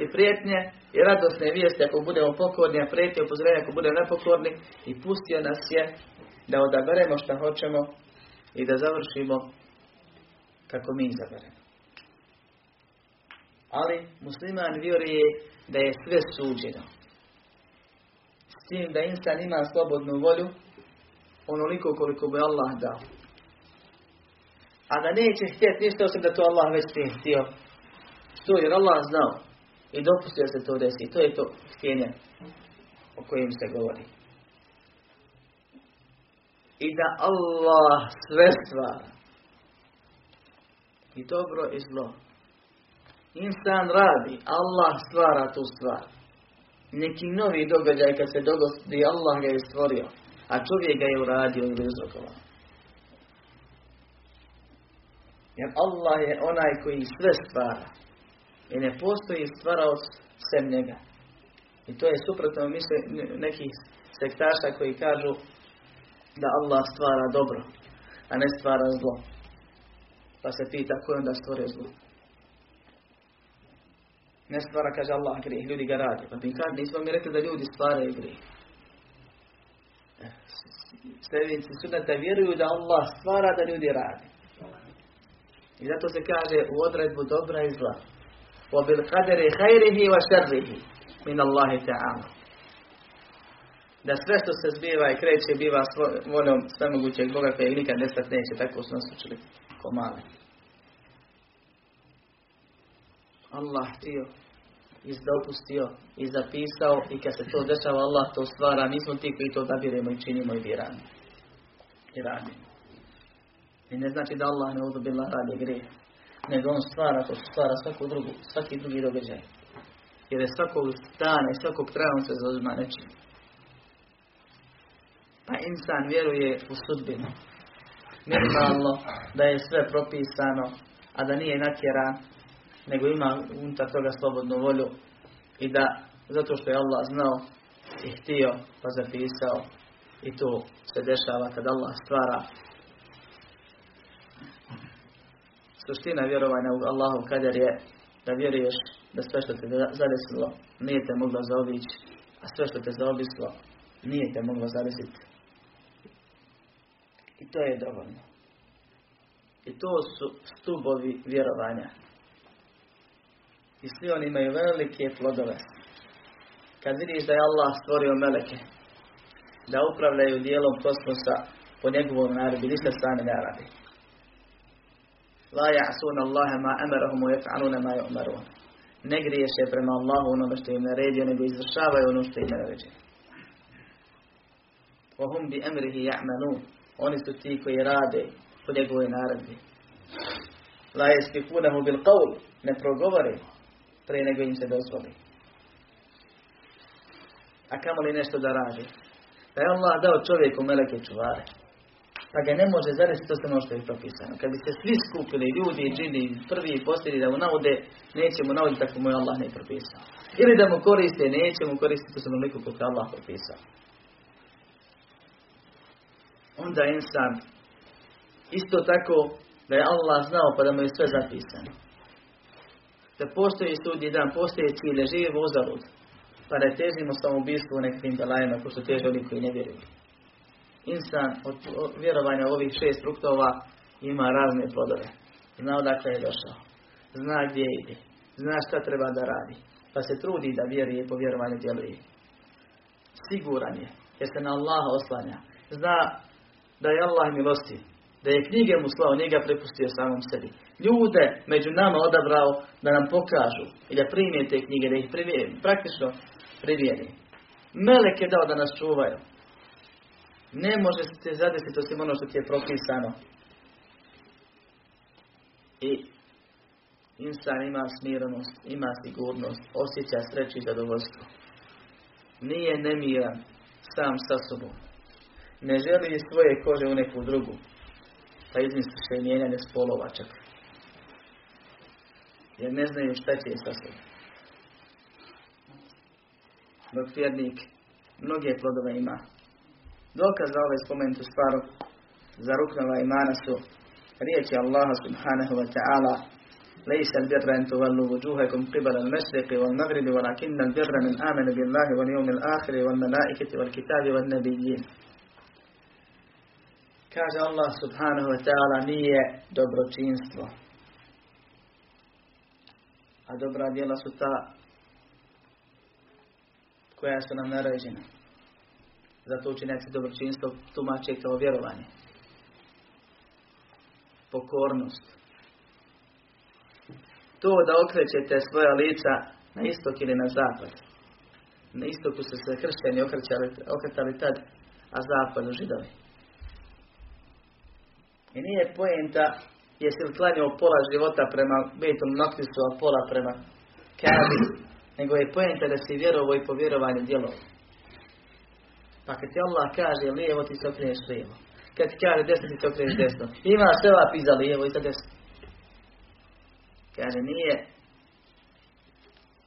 i prijetnje i radosne vijesti ako budemo pokorni, a prijetnje upozorenja ako budemo nepokorni i pustio nas je da odaberemo šta hoćemo i da završimo kako mi izaberemo. Ali musliman vjeruje da je sve suđeno. S tim da insan ima slobodnu volju onoliko koliko bi Allah dao. A da neće htjeti ništa osim da to Allah već nije htio. Što jer Allah znao i dopustio se to desi. To je to htjenje o kojem se govori. I da Allah sve stvara. I dobro i zlo. Insan radi, Allah stvara tu stvar. Neki novi događaj kad se dogodi, Allah ga je stvorio. A čovjek ga je uradio ili uzrokovao. Jer Allah je onaj koji sve stvara. I ne postoji stvarao sem njega. I to je suprotno misle nekih sektaša koji kažu da Allah stvara dobro, a ne stvara zlo. Pa se pita ko je onda stvorio zlo. Ne stvara, kaže Allah, grijeh, ljudi ga radi. Pa mi kaže, nismo mi rekli da ljudi stvaraju grijeh. E, sljednici sunata vjeruju da Allah stvara da ljudi radi. I zato se kaže u odredbu dobra i zla. وَبِالْقَدَرِ خَيْرِهِ وَشَرِّهِ مِنَ اللَّهِ تَعَالَ da sve što se zbiva i kreće biva voljom svemogućeg Boga koji nikad nestat neće, tako su nas učili ko mali. Allah htio i dopustio i zapisao i kad se to dešava Allah to stvara, mi smo ti koji to odabiremo i činimo i biramo. I radimo. I ne znači da Allah ne odobila radi grije. Nego on stvara to stvara svaku drugu, svaki drugi događaj. Jer je svakog dana i svakog traja on se zauzima nečim. Pa insan vjeruje u sudbinu. Normalno da je sve propisano, a da nije natjeran, nego ima unutar toga slobodnu volju i da zato što je Allah znao i htio pa zapisao i to se dešava kad Allah stvara Suština vjerovanja u Allahu kader je da vjeruješ da sve što te zadesilo nije te moglo zaobići, a sve što te zaobislo nije te moglo zadesiti. I to je dovoljno. I to su stubovi vjerovanja. I svi oni imaju velike plodove. Kad vidiš da je Allah stvorio meleke, da upravljaju dijelom kosmosa po njegovom naredbi, ništa sami ne radi. La ja'suna Allahe ma amarahum wa yaf'aluna ma yu'marun. Ne griješe prema Allahu onome što im naredio, nego izvršavaju ono što im naredio. Wa hum bi amrihi ya'malun. Oni su ti koji rade po njegovoj naredbi. La yasbiqunahu bil qawl. Ne progovore prije nego im se dozvoli. A kamo li nešto da radi? Pa je Allah dao čovjeku meleke čuvare pa ga ne može zaresiti to ono što je propisano. Kad bi se svi skupili, ljudi i džini, prvi i posljednji da mu naude, neće mu nauditi tako mu je Allah ne propisao. Ili da mu koriste, neće mu koristiti to onoliko koliko Allah propisao. Onda insan isto tako Da je Allah znao pa da mu je sve zapisano. Da postoji sudnji dan, postoji cilj, ne živimo uzalud. Pa da težimo samobistvu u nekim belajima, ko što teže oni koji ne vjeruju. Insan od vjerovanja ovih šest fruktova ima razne plodove. Zna odakle je došao. Zna gdje ide. Zna šta treba da radi. Pa se trudi da vjeruje po vjerovanju djeluje. Siguran je. Jer se na Allaha oslanja. Zna da je Allah milosti. Da je knjige mu slao, nije ga prepustio samom sebi. Ljude među nama odabrao da nam pokažu i da primije te knjige, da ih primijeni, praktično primijeni. Melek je dao da nas čuvaju. Ne može se zadesiti osim ono što ti je propisano. I insan ima smirenost, ima sigurnost, osjeća sreću i zadovoljstvo. Nije nemiran sam sa sobom Ne želi svoje kože u neku drugu. Pa izmisliše i mijenjanje spolova čak. Jer ne znaju šta će sa sobom. Dok vjernik mnoge plodove ima. Dokaz za ove spomenutu stvaru za ruknova imana su riječi Allaha subhanahu wa ta'ala ليس البر أن تولوا وجوهكم قبل المشرق والمغرب ولكن البر من آمن بالله واليوم الآخر والملائكة والكتاب والنبيين Kaže Allah subhanahu wa ta'ala nije dobročinstvo. A dobra djela su ta koja su nam naređena. Zato učinjaci dobročinstvo tumače kao vjerovanje. Pokornost. To da okrećete svoja lica na istok ili na zapad. Na istoku su se kršćani okretali tad, a zapadu židovi. I nije poenta jesi li klanjao pola života prema Betom Noktisu, a pola prema Kabi, nego je poenta da si vjerovo i povjerovanje djelo. Pa kad ti Allah kaže lijevo, ti se okreneš lijevo. Kad ti kaže desno, ti se desno. Ima sevap iza lijevo i za desno. Kaže, nije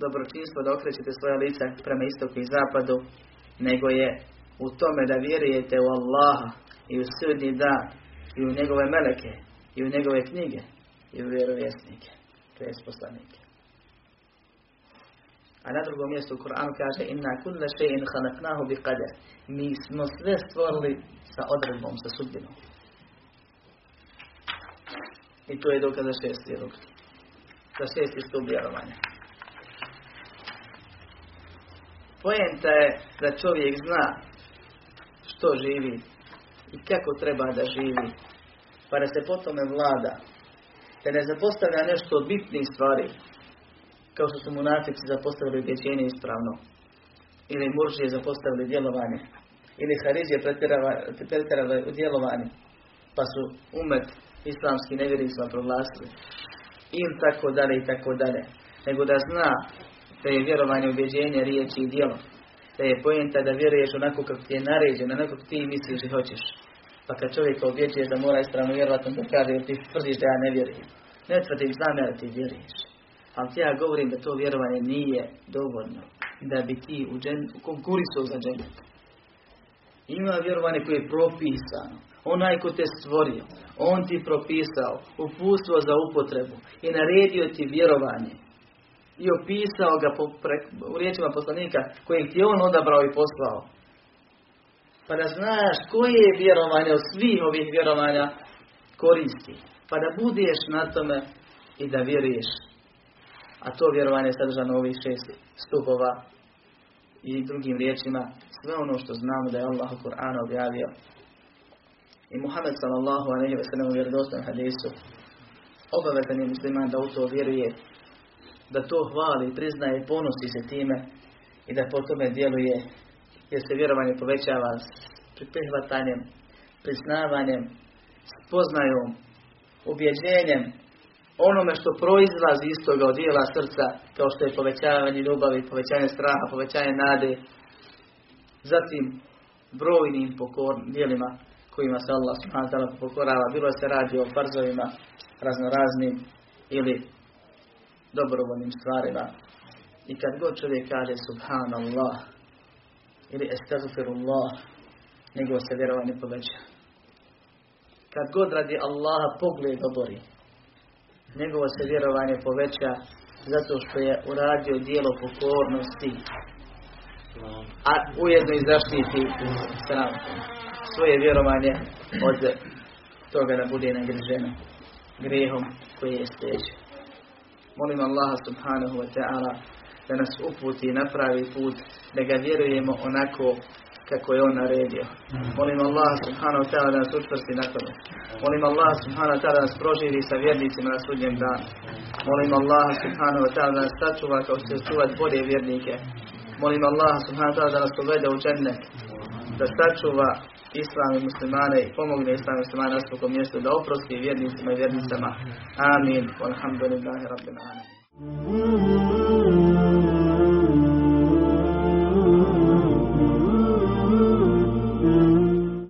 dobročinstvo da okrećete svoja lica prema istoku i zapadu, nego je u tome da vjerujete u Allaha i u sudnji dan i u njegove meleke i u njegove knjige i u vjerovjesnike, to je poslanike. A na drugom mjestu u Kur'anu kaže Inna kulle še'in khalaqnahu bi qadar. Mi smo sve stvorili sa odredbom, sa sudbinom. I to je dokaz za šesti rok. Za šesti stup vjerovanja. Poenta je da čovjek zna što živi i kako treba da živi, pa da se po tome vlada, da ne zapostavlja nešto od bitnih stvari, kao što su munafici zapostavili objeđenje ispravno, ili muržije zapostavili djelovanje, ili harizije pretjerali u djelovanju, pa su umet islamski nevjericima proglasili, ili tako dalje i tako dalje, nego da zna da je vjerovanje, objeđenje, riječi i djelo, da je pojenta da vjeruješ onako kako ti je naređeno, onako kako ti misliš i hoćeš. Pa kad čovjek objeđuje da mora ispravno vjerovati, onda kaže, ti tvrdiš da ja ne vjerujem. Ne tvrdim, znam ja da ti vjeruješ. Ali ti ja govorim da to vjerovanje nije dovoljno. Da bi ti u konkurisao za džennet. Ima vjerovanje koje je propisano. Onaj ko te stvorio, on ti propisao upustvo za upotrebu i naredio ti vjerovanje i opisao ga po, pre, u riječima poslanika kojeg ti on odabrao i poslao. Pa da znaš koje je vjerovanje od svih ovih vjerovanja koristi. Pa da budeš na tome i da vjeruješ. A to vjerovanje je sadržano ovih šest stupova i drugim riječima sve ono što znamo da je Allah u Kur'anu objavio. I Muhammed sallallahu alaihi wa sallam u hadisu obavezan je musliman da u to vjeruje da to hvali, priznaje, ponosi se time i da po tome djeluje jer se vjerovanje povećava s prihvatanjem, priznavanjem, spoznajom, ubjeđenjem, onome što proizlazi iz toga od dijela srca, kao što je povećavanje ljubavi, povećanje straha, povećanje nade, zatim brojnim pokor, dijelima kojima se Allah subhanahu pokorava, bilo se radi o farzovima raznoraznim ili dobrovoljnim stvarima. I kad god čovjek kaže subhanallah ili estagfirullah, nego se vjerovanje poveća. kad god radi Allaha pogled obori. Njegovo se vjerovanje poveća zato što je uradio dijelo pokornosti, a ujedno i zaštiti sram svoje vjerovanje od toga da bude nagriženo grehom koji je steđen. Molim Allaha subhanahu wa ta'ala da nas uputi na pravi put, da ga vjerujemo onako kako je on naredio. Molim Allah subhanahu wa ta'ala da nas učvrsti na tome. Molim Allah subhanahu wa ta'ala da nas proživi sa vjernicima na sudnjem danu. Molim Allah subhanahu wa ta'ala da nas sačuva kao što se čuvat bolje vjernike. Molim Allah subhanahu wa ta'ala da nas uvede u džennet. Da sačuva islam i muslimane i pomogne islam i muslimane na svakom mjestu da oprosti vjernicima i vjernicama. Amin. Walhamdulillahi rabbil alamin.